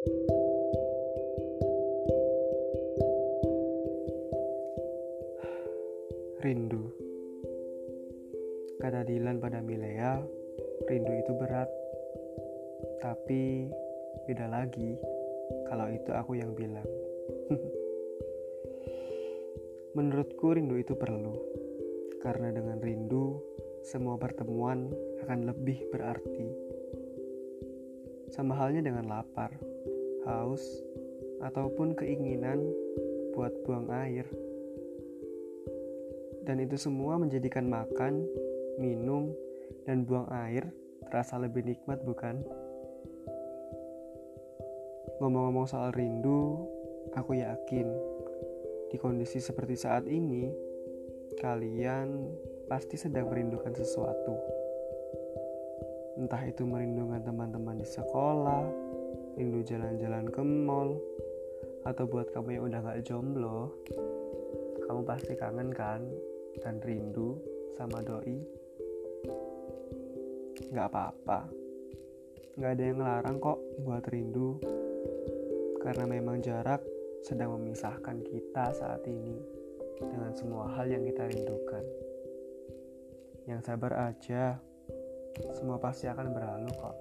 Rindu Kata Dilan pada Milea, rindu itu berat. Tapi beda lagi kalau itu aku yang bilang. Menurutku rindu itu perlu. Karena dengan rindu, semua pertemuan akan lebih berarti. Sama halnya dengan lapar, haus, ataupun keinginan buat buang air dan itu semua menjadikan makan, minum, dan buang air terasa lebih nikmat, bukan? Ngomong-ngomong soal rindu, aku yakin di kondisi seperti saat ini, kalian pasti sedang merindukan sesuatu. Entah itu merindukan teman-teman di sekolah, rindu jalan-jalan ke mall, atau buat kamu yang udah gak jomblo, kamu pasti kangen kan? Dan rindu sama doi? Nggak apa-apa. Nggak ada yang ngelarang kok buat rindu. Karena memang jarak sedang memisahkan kita saat ini dengan semua hal yang kita rindukan. Yang sabar aja semua pasti akan berlalu kok.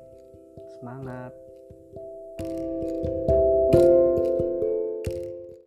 Semangat. thank you